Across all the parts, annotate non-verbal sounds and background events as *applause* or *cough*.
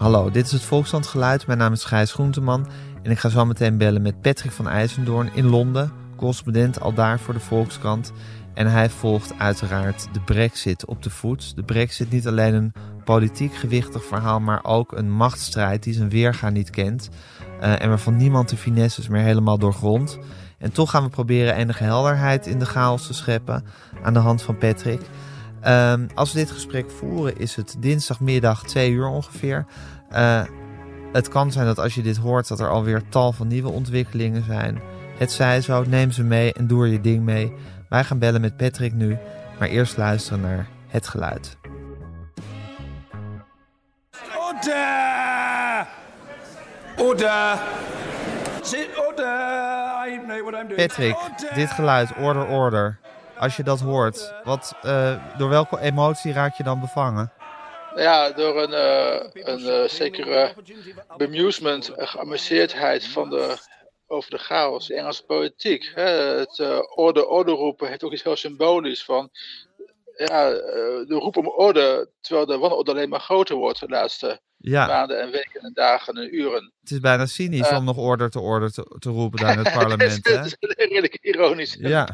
Hallo, dit is het Volksstandgeluid. Mijn naam is Gijs Groenteman en ik ga zo meteen bellen met Patrick van IJsendoorn in Londen, correspondent al daar voor de Volkskrant. En hij volgt uiteraard de brexit op de voet. De brexit niet alleen een politiek gewichtig verhaal, maar ook een machtsstrijd die zijn weerga niet kent. Uh, en waarvan niemand de finesses meer helemaal doorgrondt. En toch gaan we proberen enige helderheid in de chaos te scheppen aan de hand van Patrick. Um, als we dit gesprek voeren is het dinsdagmiddag 2 uur ongeveer. Uh, het kan zijn dat als je dit hoort dat er alweer tal van nieuwe ontwikkelingen zijn. Het zij zo, neem ze mee en doe er je ding mee. Wij gaan bellen met Patrick nu, maar eerst luisteren naar het geluid. Order! Order! Zit order! I know what I'm doing. Patrick, dit geluid, order, order. Als je dat hoort, wat, uh, door welke emotie raak je dan bevangen? Ja, door een, uh, een uh, zekere bemusement, geamuseerdheid van de, over de chaos in Engelse politiek. Hè? Het orde, orde roepen heeft ook iets heel symbolisch van ja, de roep om orde, terwijl de wanorde alleen maar groter wordt de laatste ja. maanden en weken en dagen en uren. Het is bijna cynisch om nog orde te orde te, te roepen daar in het *laughs* parlement. het is, redelijk ironisch. Ja.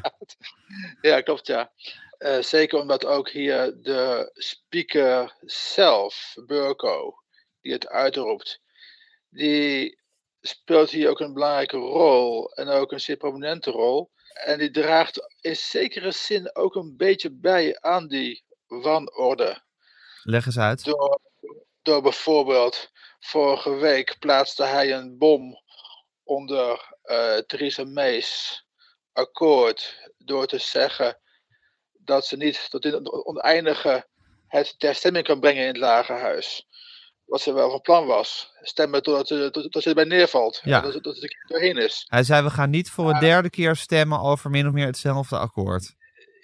ja, klopt ja. Uh, zeker omdat ook hier de speaker zelf, Burko, die het uitroept, die speelt hier ook een belangrijke rol en ook een zeer prominente rol. En die draagt in zekere zin ook een beetje bij aan die wanorde. Leg eens uit. Door, door bijvoorbeeld, vorige week plaatste hij een bom onder uh, Theresa May's akkoord door te zeggen dat ze niet tot in het oneindige het ter stemming kan brengen in het lagerhuis. Wat ze wel van plan was. Stemmen totdat, tot, tot, tot ze erbij neervalt. Ja. Het er doorheen is. Hij zei, we gaan niet voor een derde keer stemmen over min of meer hetzelfde akkoord.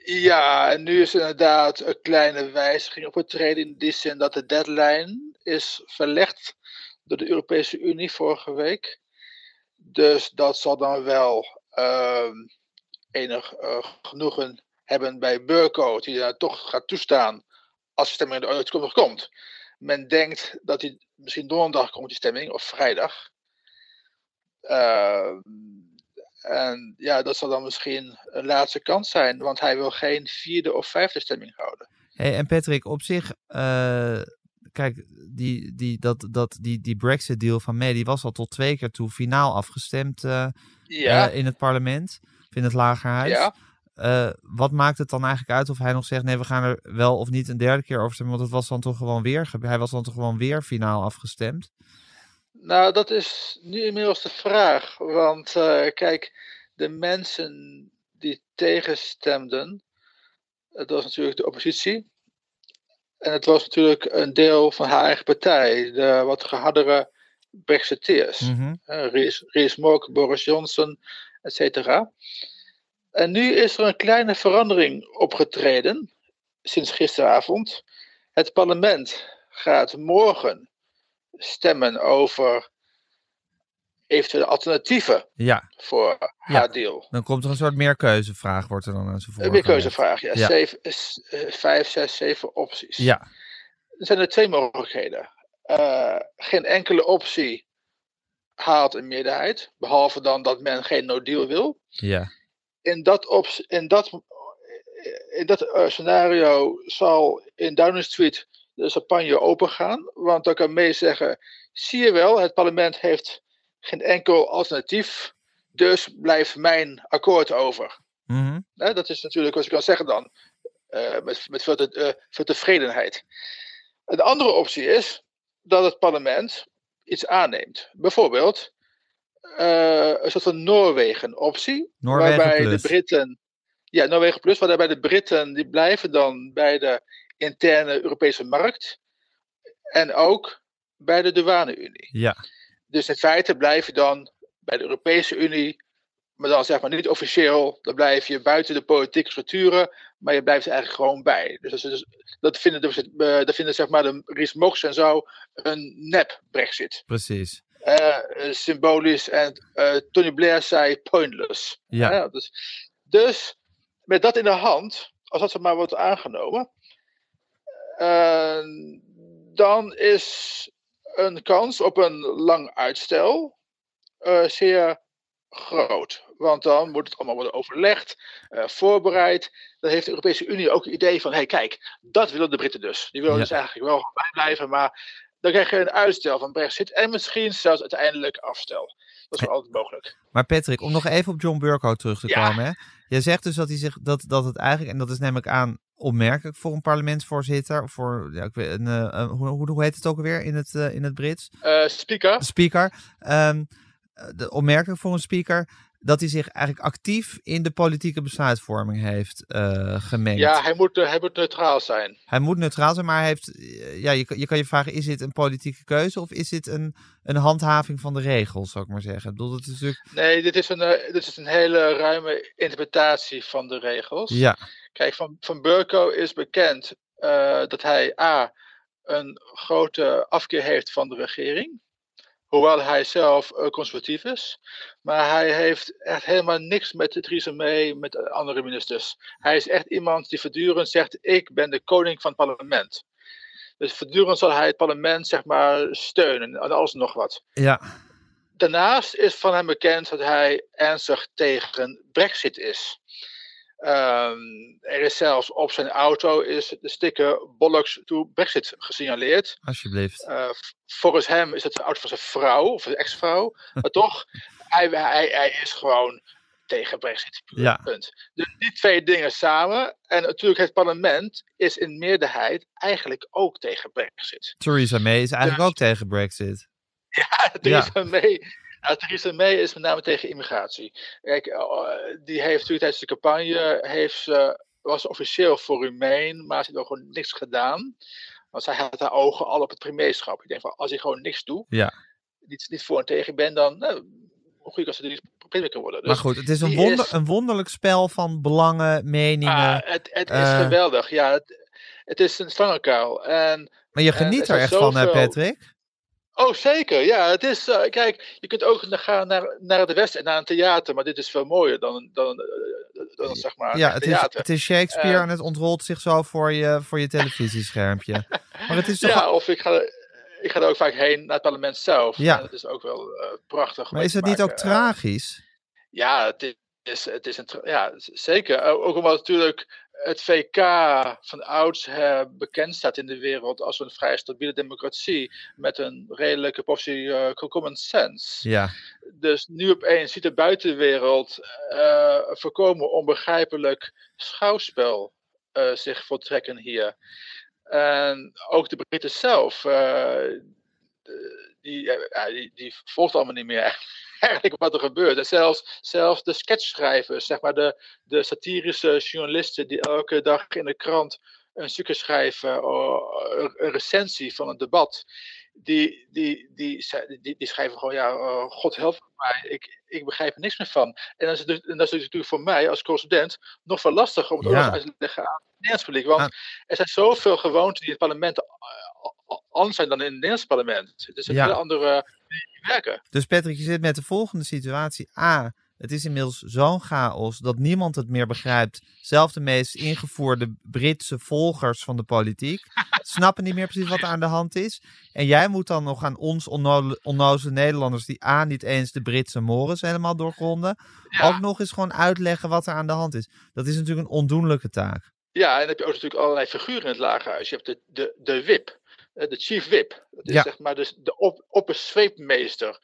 Ja, en nu is inderdaad een kleine wijziging op het treden in die zin dat de deadline is verlegd door de Europese Unie vorige week. Dus dat zal dan wel uh, enig uh, genoegen hebben bij Burko, die daar toch gaat toestaan als de stemming er nog komt. Men denkt dat hij misschien donderdag komt, die stemming, of vrijdag. Uh, en ja, dat zal dan misschien een laatste kans zijn, want hij wil geen vierde of vijfde stemming houden. Hey, en Patrick, op zich, uh, kijk, die, die, dat, dat, die, die Brexit-deal van May, die was al tot twee keer toe finaal afgestemd uh, ja. in het parlement, in het lagerhuis. Ja. Uh, wat maakt het dan eigenlijk uit of hij nog zegt: nee, we gaan er wel of niet een derde keer over stemmen? Want het was dan toch gewoon weer, hij was dan toch gewoon weer finaal afgestemd? Nou, dat is nu inmiddels de vraag. Want kijk, de mensen die tegenstemden, het was natuurlijk de oppositie. En het was natuurlijk een deel van haar eigen partij, de wat gehardere Brexiteers. Mm -hmm. uh, Rees Mogg, Boris Johnson, et cetera. En nu is er een kleine verandering opgetreden sinds gisteravond. Het parlement gaat morgen stemmen over eventuele alternatieven ja. voor haar deal. Dan komt er een soort meerkeuzevraag, wordt er dan aan zijn Een meerkeuzevraag, ja. ja. Zeven, vijf, zes, zeven opties. Ja. Er zijn er twee mogelijkheden. Uh, geen enkele optie haalt een meerderheid, behalve dan dat men geen no-deal wil. Ja in dat, op, in dat, in dat uh, scenario zal in Downing Street de champagne opengaan. Want dan kan mee zeggen: zie je wel, het parlement heeft geen enkel alternatief. Dus blijft mijn akkoord over. Mm -hmm. dat is natuurlijk wat je kan zeggen dan. Uh, met, met veel, te, uh, veel tevredenheid. De andere optie is dat het parlement iets aanneemt. Bijvoorbeeld uh, een soort van Noorwegen-optie. Noorwegen waarbij plus. de Britten. Ja, Noorwegen Plus, waarbij de Britten die blijven dan bij de interne Europese markt. En ook bij de douane-Unie. Ja. Dus in feite blijf je dan bij de Europese Unie, maar dan zeg maar niet officieel, dan blijf je buiten de politieke structuren, maar je blijft er eigenlijk gewoon bij. Dus dat, is, dat vinden, de, dat vinden zeg maar de Ries Mox en zo een nep-Brexit. Precies. Uh, symbolisch en uh, Tony Blair zei pointless. Ja. Dus, dus, met dat in de hand, als dat maar wordt aangenomen, dan is een kans op een lang uitstel uh, zeer groot. Want dan moet het allemaal worden overlegd, uh, voorbereid. Dan heeft de Europese Unie ook het idee van: hé, hey, kijk, dat willen de Britten dus. Die willen dus eigenlijk wel bijblijven, maar dan krijg je een uitstel van Brexit en misschien zelfs uiteindelijk afstel. Dat is wel altijd mogelijk. Maar Patrick, om nog even op John Burko terug te komen. Hè? Jij zegt dus dat, hij zich, dat, dat het eigenlijk, en dat is namelijk aan opmerkelijk voor een parlementsvoorzitter. Voor, ja, ik weet, een, uh, hoe, hoe heet het ook alweer in het, uh, in het Brits? Uh, speaker. Speaker. Um, de, opmerkelijk voor een speaker dat hij zich eigenlijk actief in de politieke besluitvorming heeft gemengd. Ja, hij moet, hij moet neutraal zijn. Hij moet neutraal zijn, maar hij heeft, ja, je, je kan je vragen, is dit een politieke keuze of is dit een, een handhaving van de regels, zou ik maar zeggen? Ik bedoel, dat is natuurlijk... Nee, dit is, een, dit is een hele ruime interpretatie van de regels. Ja. Kijk, van, van Burko is bekend uh, dat hij A, een grote afkeer heeft van de regering. Hoewel hij zelf uh, conservatief is. Maar hij heeft echt helemaal niks met Theresa May, met andere ministers. Hij is echt iemand die voortdurend zegt: Ik ben de koning van het parlement. Dus voortdurend zal hij het parlement zeg maar steunen en alles nog wat. Ja. Daarnaast is van hem bekend dat hij ernstig tegen Brexit is. Um, er is zelfs op zijn auto is de sticker Bollocks to Brexit gesignaleerd. Alsjeblieft. Uh, volgens hem is het de auto van zijn vrouw, of zijn ex-vrouw. *laughs* maar toch, hij, hij, hij is gewoon tegen Brexit. Ja. Punt. Dus die twee dingen samen. En natuurlijk, het parlement is in meerderheid eigenlijk ook tegen Brexit. Theresa May is eigenlijk dus, ook tegen Brexit. *laughs* Ja, Theresa ja. May nou, Theresa May is met name tegen immigratie. Kijk, uh, die heeft natuurlijk tijdens de campagne, heeft ze, was officieel voor Remain, maar ze heeft nog gewoon niks gedaan. Want zij had haar ogen al op het premierschap. Ik denk van, als ik gewoon niks doe, ja. niet, niet voor en tegen ben, dan, nou, hoe goed als ze niet premier kan worden. Dus maar goed, het is een, wonder, is, een wonderlijk spel van belangen, meningen. Ah, het, het is uh, geweldig, ja. Het, het is een slangenkuil. En, maar je geniet er, er echt zoveel... van, hè, Patrick? Oh, zeker. Ja, het is. Uh, kijk, je kunt ook gaan naar, naar het Westen en naar een theater, maar dit is veel mooier dan, dan, dan, dan zeg maar. Ja, het is, het is Shakespeare uh, en het ontrolt zich zo voor je, voor je televisieschermpje. maar het is toch. Ja, of ik ga, ik ga er ook vaak heen naar het parlement zelf. Ja. dat is ook wel uh, prachtig. Maar is het niet ook tragisch? Ja, het is, het is een. Ja, zeker. Ook omdat natuurlijk het VK van oudsher bekend staat in de wereld als een vrij stabiele democratie met een redelijke portie uh, common sense. Ja. Dus nu opeens ziet de buitenwereld uh, voorkomen onbegrijpelijk schouwspel uh, zich voltrekken hier. En ook de Britten zelf, die, die, die volgt allemaal niet meer eigenlijk wat er gebeurt. En zelfs, zelfs de sketchschrijvers, zeg maar de, de satirische journalisten die elke dag in de krant een stukje schrijven, een recensie van een debat, die, die, die, die, die schrijven gewoon, ja, uh, God help mij, ik, ik begrijp er niks meer van. En dat, is, dus, en dat is natuurlijk voor mij als correspondent nog veel lastiger om het ja. uit te leggen aan het Nederlands publiek. Want er zijn zoveel gewoonten die in het parlement anders zijn dan in het Nederlands parlement. Het is een Ja. hele andere werken. Dus Patrick, je zit met de volgende situatie. A, het is inmiddels zo'n chaos dat niemand het meer begrijpt. Zelfs de meest ingevoerde Britse volgers van de politiek *laughs* snappen niet meer precies wat er aan de hand is. En jij moet dan nog aan ons onno onnozele Nederlanders die A, niet eens de Britse mores helemaal doorgronden, Ja. ook nog eens gewoon uitleggen wat er aan de hand is. Dat is natuurlijk een ondoenlijke taak. Ja, en dan heb je ook natuurlijk allerlei figuren in het lagerhuis. Je hebt de, de, de whip, eh, de chief whip. Dat is Ja. zeg maar dus de op, oppersweepmeester.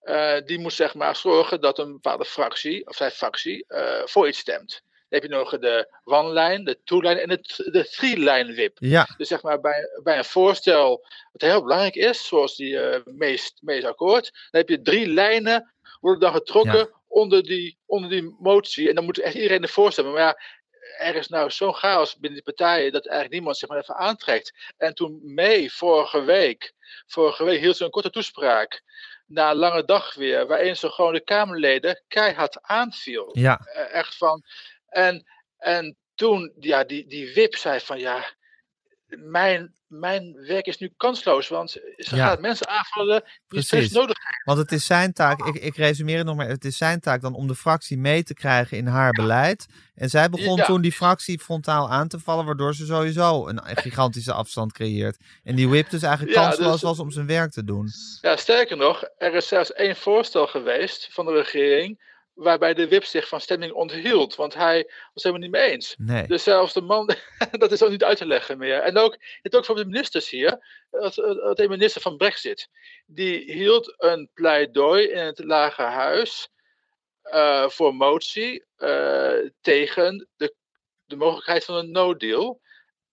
Eh, die moet zeg maar zorgen dat een bepaalde fractie, of zijn fractie, eh, voor iets stemt. Dan heb je nog de one-line, de two-line en de, de three-line whip. Ja, Dus zeg maar bij, bij een voorstel wat heel belangrijk is, zoals die eh meest, meest akkoord, dan heb je drie lijnen, worden dan getrokken Ja. onder, die, onder die motie. En dan moet echt iedereen ervoor stemmen. Maar ja, er is nou zo'n chaos binnen die partijen dat eigenlijk niemand zich maar even aantrekt. En toen May vorige week, vorige week hield ze een korte toespraak na een lange dag weer, waarin ze gewoon de Kamerleden keihard aanviel. ja, Eh, echt van. En, en toen, ja, die, die Wip zei van ja. Mijn, mijn werk is nu kansloos, want ze Ja. gaat mensen aanvallen die Precies. nodig hebben. Want het is zijn taak, ik, ik resumeer het nog maar, het is zijn taak dan om de fractie mee te krijgen in haar beleid. En zij begon Ja. toen die fractie frontaal aan te vallen, waardoor ze sowieso een gigantische afstand creëert. En die whip dus eigenlijk kansloos dus- was om zijn werk te doen. Ja, sterker nog, er is zelfs één voorstel geweest van de regering waarbij de WIP zich van stemming onthield, want hij was helemaal niet mee eens. Nee. Dus zelfs de man, *laughs* dat is ook niet uit te leggen meer. En ook, het ook voor de ministers hier, de minister van Brexit, die hield een pleidooi in het Lage Huis eh, voor motie eh, tegen de, de mogelijkheid van een no-deal.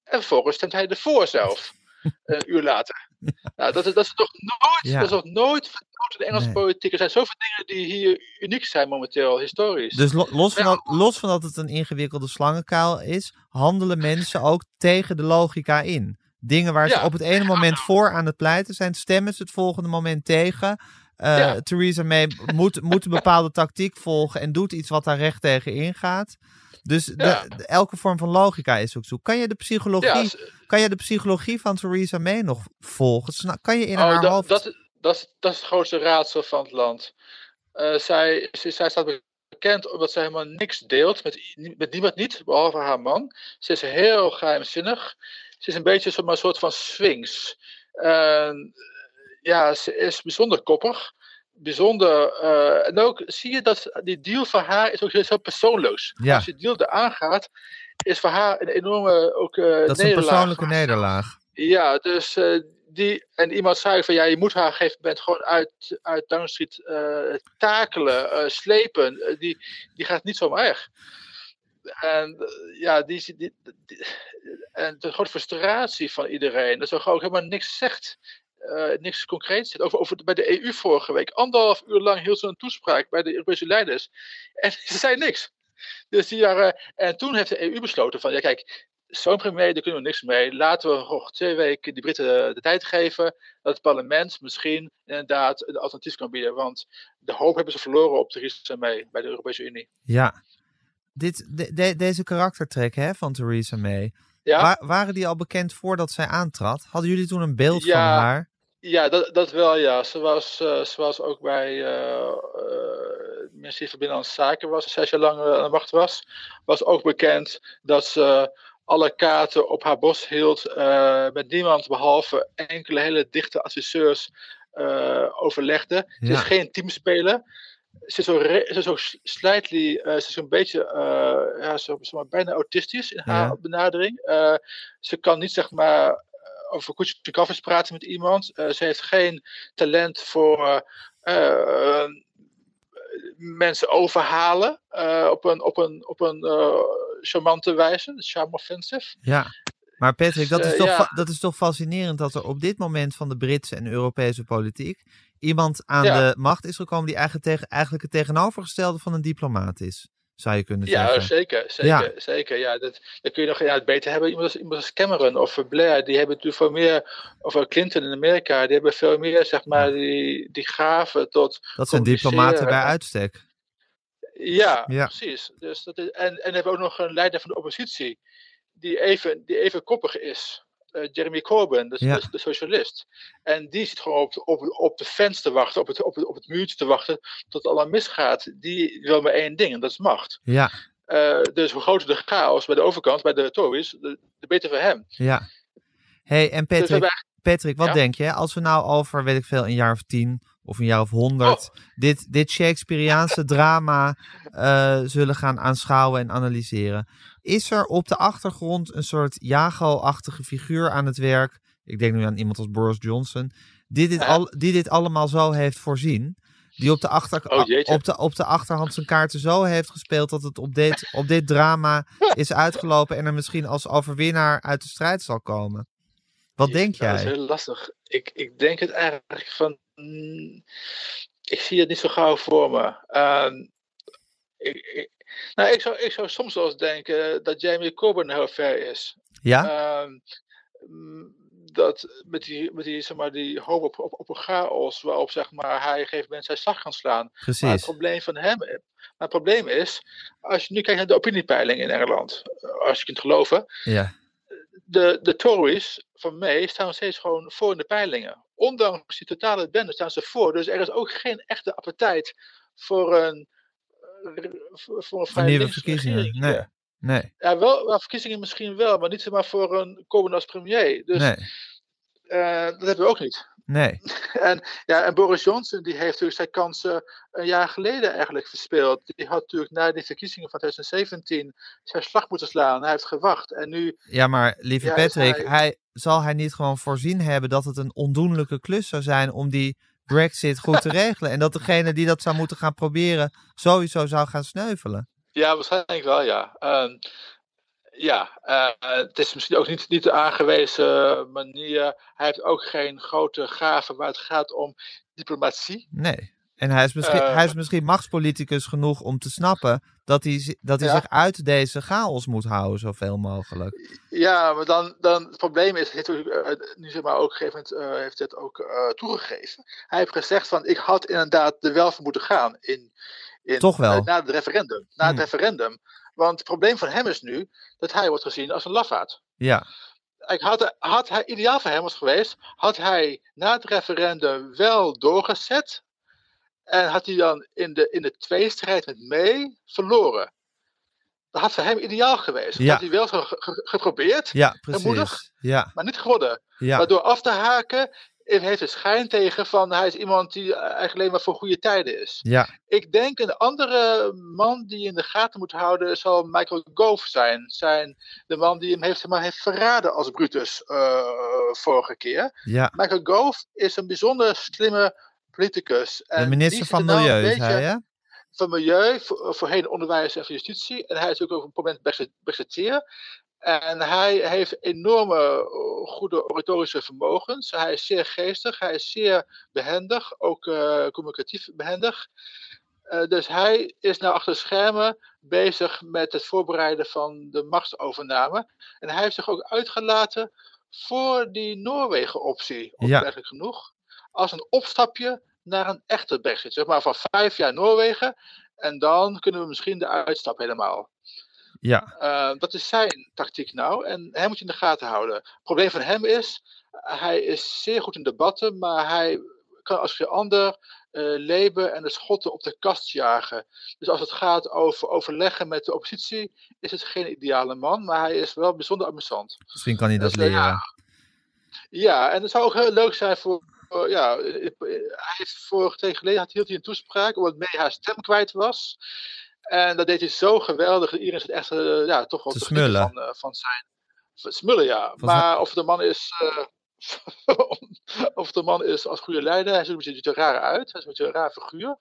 En vervolgens stemt hij ervoor zelf, *laughs* een uur later. *laughs* Nou, dat, is, dat is toch nooit, Ja. dat is nog nooit vertoond in de Engelse Nee. politiek. Er zijn zoveel dingen die hier uniek zijn momenteel, historisch. Dus lo- los, van dat, los van dat het een ingewikkelde slangenkuil is, handelen mensen ook tegen de logica in. Dingen waar ze Ja. op het ene moment voor aan het pleiten zijn, stemmen ze het volgende moment tegen. Eh, Ja. Theresa May moet, moet een bepaalde tactiek volgen en doet iets wat daar recht tegen ingaat. Dus de- Ja. de- elke vorm van logica is ook zoek. Kan je de psychologie, ja, kan je de psychologie van Theresa May nog volgen? Sna- Kan je in Oh, haar dat, hoofd... dat, dat, is, dat is het grootste raadsel van het land. Eh, zij, zij, zij staat bekend omdat zij helemaal niks deelt met, met niemand niet, behalve haar man. Ze is heel geheimzinnig. Ze is een beetje een soort van sphinx. Ja, ze is bijzonder koppig. Bijzonder. eh, en ook zie je dat die deal van haar is ook heel, persoonloos. Ja. Als je deal eraan gaat, is voor haar een enorme ook, eh dat is een persoonlijke nederlaag. Ja, dus eh, die. En iemand zei van ja, je moet haar op een gegeven moment gewoon uit, uit Down Street takelen, slepen. Die, die gaat niet zomaar weg. En ja, die, die, die- die- en de grote frustratie van iedereen, dat ze gewoon ook helemaal niks zegt. Eh, niks concreets zit. Over, over, bij de EU vorige week. Anderhalf uur lang hield ze een toespraak bij de Europese leiders. En *laughs* ze zei niks. Dus die waren, en toen heeft de EU besloten van, ja kijk, zo'n premier, daar kunnen we niks mee. Laten we nog twee weken die Britten de, de tijd geven. Dat het parlement misschien inderdaad een alternatief kan bieden. Want de hoop hebben ze verloren op Theresa May bij de Europese Unie. Ja. Dit, de- de- deze karaktertrekken hè, van Theresa May, Ja, wa- waren die al bekend voordat zij aantrad? Hadden jullie toen een beeld van haar? Ja dat, dat wel ja. Ze was, eh, ze was ook bij eh eh, het ministerie van Binnenlandse Zaken, was, zes jaar lang eh, aan de macht was. Was ook bekend dat ze alle kaarten op haar bos hield. met niemand behalve enkele hele dichte adviseurs overlegde. Ze Ja. is geen teamspeler. Ze is zo, re- ze is zo slightly, ze is een beetje, ja, zo, zeg maar, bijna autistisch in haar Ja. benadering. Ze kan niet, zeg maar, over koetjes en koffers praten met iemand. Eh, ze heeft geen talent voor eh, mensen overhalen eh, op een, op een, op een eh, charmante wijze. Charm offensive. Ja. Maar Patrick, dat is, eh, toch, ja. dat is toch fascinerend dat er op dit moment van de Britse en Europese politiek iemand aan Ja. de macht is gekomen die eigenlijk, tegen, eigenlijk het tegenovergestelde van een diplomaat is, zou je kunnen Ja, zeggen. zeker. Zeker. Ja. zeker ja, dat, dan kun je nog ja, het beter hebben. Iemand als, iemand als Cameron of Blair, die hebben natuurlijk veel meer, of Clinton in Amerika, die hebben veel meer, zeg maar, die, die gaven tot. dat zijn diplomaten bij uitstek. Ja, Ja. precies. Dus dat is, en, en hebben ook nog een leider van de oppositie, die even, die even koppig is. Eh, Jeremy Corbyn, dus, Ja. dus de socialist. En die zit gewoon op, op, op de fans te wachten, op het, op, het, op het muurtje te wachten, tot het allemaal misgaat. Die wil maar één ding, en dat is macht. Ja, Eh, dus hoe groter de chaos bij de overkant, bij de Tories, de, de beter voor hem. ja. hey, en Dus Patrick, Patrick, wat Ja? denk je? Als we nou over, weet ik veel, een jaar of tien of een jaar of honderd Oh. dit, dit Shakespeareaanse *laughs* drama eh, zullen gaan aanschouwen en analyseren. Is er op de achtergrond een soort Jago-achtige figuur aan het werk? Ik denk nu aan iemand als Boris Johnson. Die dit, al, die dit allemaal zo heeft voorzien. Die op de, achter, Oh, op, de, op de achterhand zijn kaarten zo heeft gespeeld dat het op dit, op dit drama *laughs* is uitgelopen en er misschien als overwinnaar uit de strijd zal komen. Wat denk Ja, Dat is jij? heel lastig. Ik, ik denk het eigenlijk van. mm, ik zie het niet zo gauw voor me. Ehm, ik, ik, nou, ik zou, ik zou soms wel eens denken dat Jamie Corbyn heel ver is. Ja? Ehm, mm, dat met die, met die, zeg maar, die hoop op, op, op een chaos waarop zeg maar, hij een gegeven moment zijn slag kan slaan. Maar het Precies. probleem van hem, maar het probleem is, als je nu kijkt naar de opiniepeiling in Engeland, als je kunt geloven, Ja. De, de Tories van May staan nog steeds gewoon voor in de peilingen. Ondanks die totale bende staan ze voor. Dus er is ook geen echte appetijt voor een, eh, voor een vrij nieuwe linkse verkiezingen. Nee. Nee, Ja, wel, wel verkiezingen misschien wel, maar niet zomaar voor een komen als premier. Dus nee, eh, dat hebben we ook niet. nee. *laughs* En, ja, en Boris Johnson die heeft natuurlijk zijn kansen een jaar geleden eigenlijk verspeeld. Die had natuurlijk na die verkiezingen van 2017 zijn slag moeten slaan. Hij heeft gewacht. En nu, Ja, maar lieve Ja, is Patrick, hij- hij... zal hij niet gewoon voorzien hebben dat het een ondoenlijke klus zou zijn om die Brexit goed te *laughs* regelen? En dat degene die dat zou moeten gaan proberen sowieso zou gaan sneuvelen? ja, waarschijnlijk wel, ja. Ehm, ja, eh, het is misschien ook niet, niet de aangewezen manier. Hij heeft ook geen grote gaven waar het gaat om diplomatie. Nee. En hij is, misschien, Eh. hij is misschien machtspoliticus genoeg om te snappen dat hij, dat hij Ja. zich uit deze chaos moet houden, zoveel mogelijk. Ja, maar dan, dan het probleem is, heeft hij eh, nu zeg maar ook op een gegeven moment eh, heeft het ook toegegeven. Hij heeft gezegd van ik had inderdaad de wel voor moeten gaan in, in Toch wel? na het referendum. Na Hmm. het referendum. Want het probleem van hem is nu dat hij wordt gezien als een lafaard. Ja, Eigenlijk had, hij- had hij ideaal voor hem was geweest, had hij na het referendum wel doorgezet en had hij dan in de, in de tweestrijd met mee verloren. Dat had voor hem ideaal geweest. Dat Ja. had hij wel zo ge- ge- geprobeerd, ja moedig? precies. Ja, maar niet geworden. ja, Maar door af te haken heeft hij schijn tegen van hij is iemand die eigenlijk alleen maar voor goede tijden is. ja, Ik denk een andere man die je in de gaten moet houden zal Michael Gove zijn. zijn de man die hem heeft, maar, heeft verraden als Brutus eh, vorige keer. ja. Michael Gove is een bijzonder slimme politicus. De En minister die van nou Milieu, van Milieu, voor, voorheen onderwijs en van justitie. En hij is ook op een moment Brexit- Brexiteer. En hij heeft enorme eh, goede oratorische vermogens. Hij is zeer geestig, hij is zeer behendig, ook eh, communicatief behendig. Eh, dus hij is nou achter schermen bezig met het voorbereiden van de machtsovername. En hij heeft zich ook uitgelaten voor die Noorwegen-optie, Ja. genoeg. Als een opstapje naar een echte brexit. Zeg maar van vijf jaar Noorwegen. En dan kunnen we misschien de uitstap helemaal. Ja, Eh, dat is zijn tactiek nou. En hij moet je in de gaten houden. Het probleem van hem is, hij is zeer goed in debatten, maar hij kan als geen ander eh Labour en de Schotten op de kast jagen. Dus als het gaat over overleggen met de oppositie, is het geen ideale man, maar hij is wel bijzonder amusant. misschien kan hij dat Dus, eh, leren. ja. Ja, en het zou ook heel leuk zijn voor. ja, eh, eh, hij heeft vorige tijd geleden had, hield hij een toespraak omdat May haar stem kwijt was. En dat deed hij zo geweldig. Iedereen zit echt eh, ja, toch wel Te te smullen. Van, eh, van zijn. Smullen, ja. Van maar of de man is. eh, *laughs* of de man is als goede leider. Hij ziet er een beetje raar uit. Hij is een beetje een raar figuur.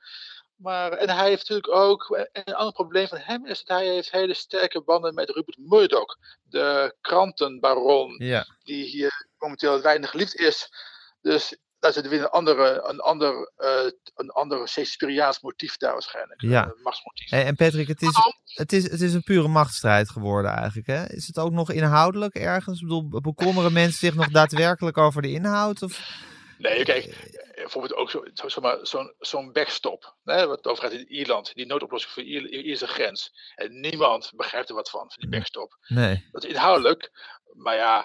Maar, en hij heeft natuurlijk ook. en Een ander probleem van hem is dat hij heeft hele sterke banden met Rupert Murdoch, de krantenbaron Ja, die hier momenteel weinig geliefd is. Dus daar zit weer een andere, een ander, eh een ander Shakespeareaans motief daar waarschijnlijk. Ja. Een machtsmotief. Hey, en Patrick, het is, het, is, het is een pure machtsstrijd geworden eigenlijk. Hè? Is het ook nog inhoudelijk ergens? Ik bedoel, bekommeren mensen zich nog daadwerkelijk over de inhoud? Of... Nee, kijk, eh, bijvoorbeeld ook zo- zo- zo'n zo'n backstop. Hè, wat over gaat in Ierland, die noodoplossing voor Ier, Ierse grens. En niemand begrijpt er wat van, van die backstop. Nee, Dat is inhoudelijk, maar ja, eh,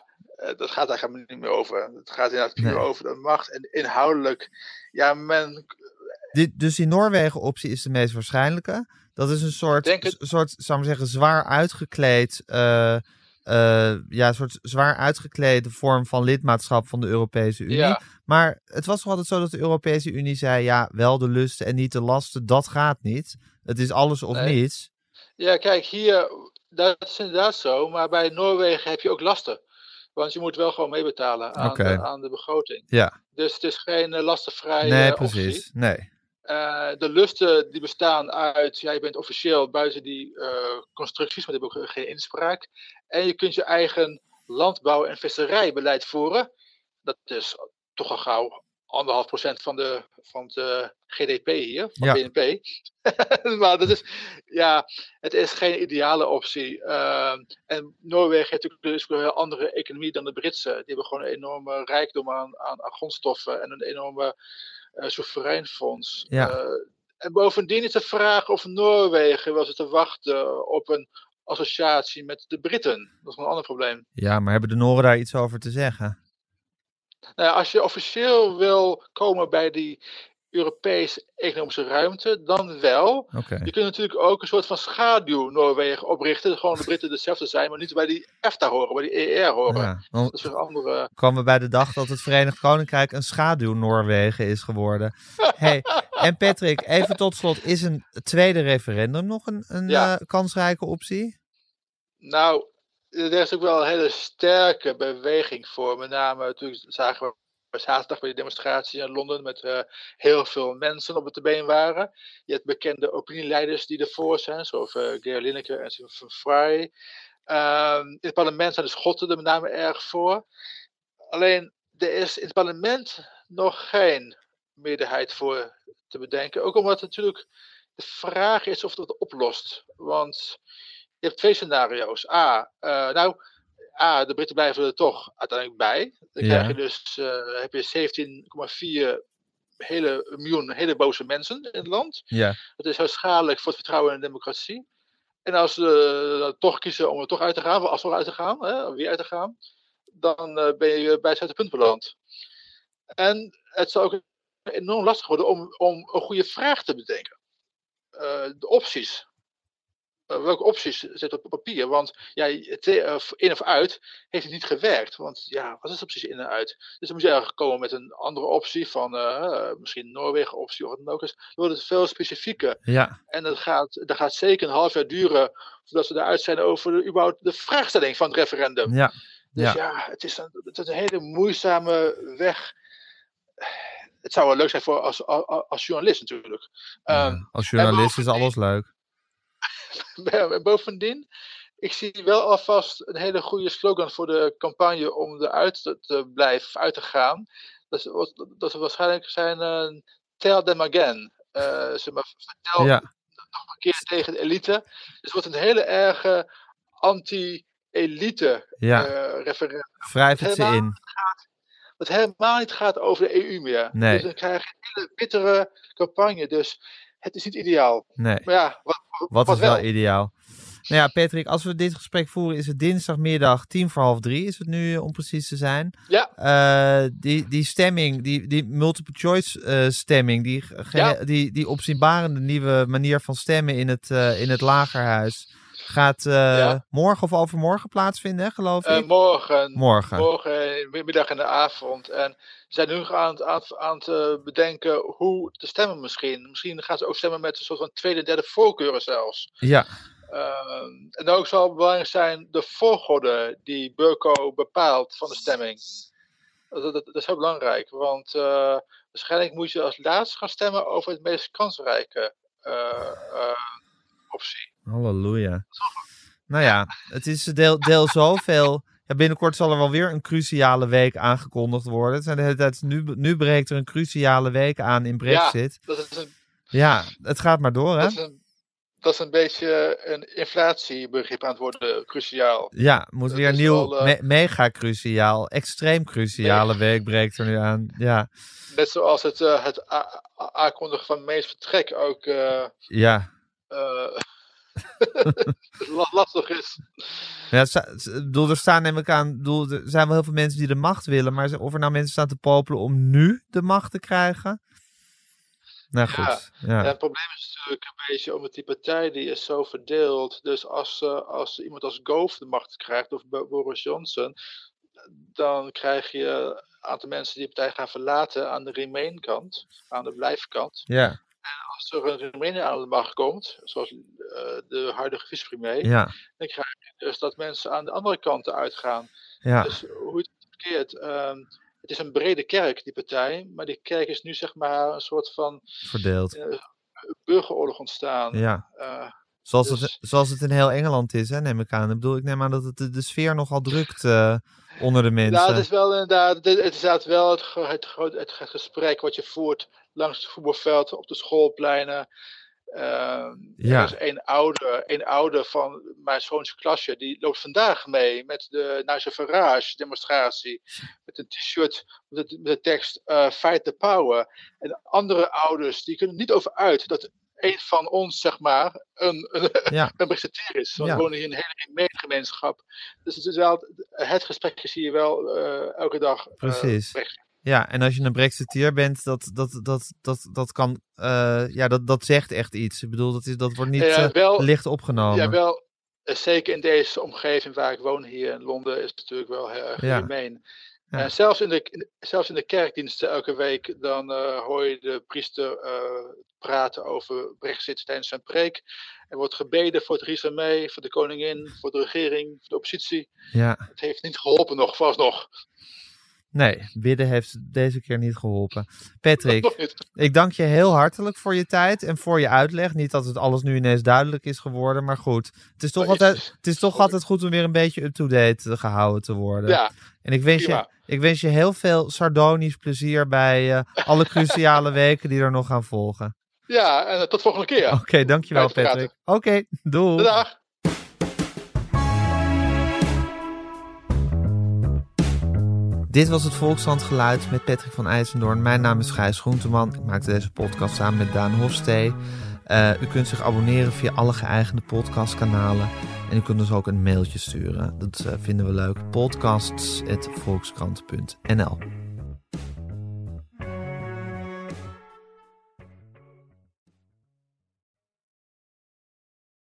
dat gaat eigenlijk niet meer over. Het gaat inderdaad puur Nee. over de macht. En inhoudelijk, ja, men Dit, dus die Noorwegen-optie is de meest waarschijnlijke. Dat is een soort, het. soort zou ik maar zeggen, zwaar uitgekleed... eh, eh, ja, een soort zwaar uitgeklede vorm van lidmaatschap van de Europese Unie. Ja. Maar het was toch altijd zo dat de Europese Unie zei... ja, wel de lusten en niet de lasten, dat gaat niet. Het is alles of Nee. niets. Ja, kijk, hier, dat is inderdaad zo, maar bij Noorwegen heb je ook lasten. Want je moet wel gewoon meebetalen aan, de, aan de begroting. Ja, Dus het is geen uh, lastenvrije nee, optie. precies. Nee. Uh, de lusten die bestaan uit, ja, je bent officieel buiten die uh, constructies, maar die hebben ook geen inspraak. En je kunt je eigen landbouw- en visserijbeleid voeren. Dat is toch al gauw anderhalf procent van de, van de GDP hier, van Ja. BNP. *laughs* maar dat is, ja, het is geen ideale optie. Uh, en Noorwegen heeft natuurlijk dus een heel andere economie dan de Britse. Die hebben gewoon een enorme rijkdom aan, aan, aan grondstoffen en een enorme uh, soeverein fonds. Ja. Uh, en bovendien is de vraag of Noorwegen wel zit te wachten op een associatie met de Britten. Dat is een ander probleem. Ja, maar hebben de Noren daar iets over te zeggen? Nou als je officieel wil komen bij die Europese economische ruimte, dan wel. Je kunt natuurlijk ook een soort van schaduw Noorwegen oprichten. Gewoon de Britten dezelfde zijn, maar niet bij die EFTA horen, bij die ER horen. Ja, Dat is weer een andere. komen we bij de dag dat het Verenigd Koninkrijk een schaduw Noorwegen is geworden. Hey, en Patrick, even tot slot, is een tweede referendum nog een, een Ja. eh, kansrijke optie? Nou, er is ook wel een hele sterke beweging voor. Met name, natuurlijk zagen we zaterdag bij de demonstratie in Londen met eh, heel veel mensen op het been waren. Je hebt bekende opinieleiders die ervoor zijn, zoals uh, en Stephen Fry. Ehm, in het parlement zijn de Schotten er met name erg voor. Alleen, er is in het parlement nog geen meerderheid voor te bedenken. Ook omdat natuurlijk de vraag is of dat oplost. Want je hebt twee scenario's. A, uh, nou, A, de Britten blijven er toch uiteindelijk bij. Dan Ja. krijg je dus uh, heb je 17,4 hele miljoen hele boze mensen in het land. Ja, Dat is heel schadelijk voor het vertrouwen in de democratie. En als ze uh, toch kiezen om er toch uit te gaan, als er uit te gaan, hè, weer uit te gaan, dan uh, ben je bij het punt beland. En het zou ook enorm lastig worden om, om een goede vraag te bedenken. Uh, de opties. Uh, welke opties zitten op papier? Want ja, uh, in of uit heeft het niet gewerkt. Want ja, wat is er precies in en uit? Dus dan moet je eigenlijk komen met een andere optie van uh, misschien Noorwegen optie of wat dan ook is. Dan wordt het veel specifieker. ja, En dat gaat, dat gaat zeker een half jaar duren voordat we eruit zijn over de, überhaupt de vraagstelling van het referendum. ja. Dus ja. ja, het, is een, het is een hele moeizame weg. Het zou wel leuk zijn voor als, als, als journalist natuurlijk. Um, Als journalist is alles leuk. *laughs* bovendien, ik zie wel alvast een hele goede slogan voor de campagne om eruit te, te blijven, uit te gaan. Dat, dat, we waarschijnlijk zijn uh, tell them again. Uh, zeg maar, vertel ja. nog een keer tegen de elite. Dus het wordt een hele erge anti-elite ja. uh, referendum. Wrijf het ze in. Gaat, wat helemaal niet gaat over de EU meer. Nee. Dus dan krijg je een hele bittere campagne. Dus het is niet ideaal. Nee. Maar ja, wat, wat, wat is wel ideaal? Nou ja, Patrick, als we dit gesprek voeren, is het dinsdagmiddag tien voor half drie, is het nu om precies te zijn. Ja. Uh, die, die stemming, die, die multiple choice uh, stemming, die, ja. die, die opzienbarende nieuwe manier van stemmen in het, uh, in het lagerhuis, gaat ja. morgen of overmorgen plaatsvinden, geloof ik? morgen. Morgen. Morgen, middag en de avond. En ze zijn nu aan het, aan, aan het bedenken hoe te stemmen misschien. Misschien gaan ze ook stemmen met een soort van tweede, derde voorkeuren zelfs. Ja. Uh, en ook zal belangrijk zijn de volgorde die Burko bepaalt van de stemming. Dat, dat, dat is heel belangrijk, want waarschijnlijk moet je als laatste gaan stemmen over het meest kansrijke. Halleluja. Nou ja, het is deel, deel zoveel. Ja, binnenkort zal er wel weer een cruciale week aangekondigd worden. Het zijn de hele tijd, nu, nu breekt er een cruciale week aan in Brexit. Ja, dat is een, ja het gaat maar door, hè? Dat is een, dat is een beetje een inflatiebegrip aan het worden, cruciaal. Ja, moet Dat weer is nieuw, wel, me mega cruciaal, extreem cruciale week breekt er nu aan. Ja, Net zoals het, uh, het aankondigen van meest vertrek ook uh, ja. uh, *laughs* lastig is. Ja, bedoel, er staan neem ik aan, bedoel, er zijn wel heel veel mensen die de macht willen, maar of er nou mensen staan te popelen om nu de macht te krijgen? Nou Ja, goed, ja. Het probleem is natuurlijk een beetje omdat die partij die is zo verdeeld. Dus als, uh, als iemand als Gove de macht krijgt of Bo- Boris Johnson, dan krijg je een aantal mensen die de partij gaan verlaten aan de Remain-kant, aan de blijfkant. Ja, Als er een Remain aan de macht komt, zoals uh, de huidige vicepremier, ja, dan krijg je dus dat mensen aan de andere kant uitgaan. ja, Dus hoe het verkeerd. ehm, het is een brede kerk, die partij, maar die kerk is nu zeg maar een soort van verdeeld. eh, burgeroorlog ontstaan. Ja, Eh, zoals, dus- het, zoals het in heel Engeland is, hè, neem ik aan. Ik bedoel, ik neem aan dat het de, de sfeer nogal drukt eh, onder de mensen. Ja, het is wel inderdaad, het, is inderdaad wel het, het, het, ge- gesprek wat je voert langs het voetbalveld, op de schoolpleinen. Ja. Er is een ouder, een ouder van mijn zoons klasje, die loopt vandaag mee met de Nigel Farage demonstratie. Met een t-shirt met, de tekst eh, Fight the Power. En andere ouders, die kunnen niet over uit dat een van ons, zeg maar, een, *laughs* een, Ja. een Brexiteer is. Want Ja. we wonen hier in een hele gemeenschap. Dus het is wel, het gesprek zie je wel eh, elke dag. eh, Precies. Ja, en als je een Brexiteer bent, dat, dat, dat, dat, dat kan, eh, ja, dat, dat zegt echt iets. Ik bedoel, dat, is, dat wordt niet Ja, eh, licht opgenomen. Ja, wel, eh, zeker in deze omgeving waar ik woon hier in Londen, is het natuurlijk wel heel erg Ja. gemeen. Ja. En zelfs in, de, zelfs in de kerkdiensten elke week, dan hoor je de priester praten over Brexit tijdens zijn preek. Er wordt gebeden voor Theresa May, voor de koningin, voor de regering, voor de oppositie. Ja, Het heeft niet geholpen nog, vast nog. Nee, bidden heeft deze keer niet geholpen. Patrick, *laughs* ik dank je heel hartelijk voor je tijd en voor je uitleg. Niet dat het alles nu ineens duidelijk is geworden, maar goed. Het is toch, altijd, het- is toch altijd goed om weer een beetje up-to-date gehouden te worden. Ja, En ik wens, je, ik wens je heel veel sardonisch plezier bij eh, alle cruciale *laughs* weken die er nog gaan volgen. ja, en eh, tot volgende keer. Oké, dankjewel Uitpraten. Patrick. Oké, doei. Dag. Dit was het Volkshandgeluid met Patrick van IJsendoorn. Mijn naam is Gijs Groenteman. Ik maakte deze podcast samen met Daan Hofstee. Eh, u kunt zich abonneren via alle geëigende podcastkanalen. En u kunt ons ook een mailtje sturen. Dat eh, vinden we leuk. podcasts.volkskrant.nl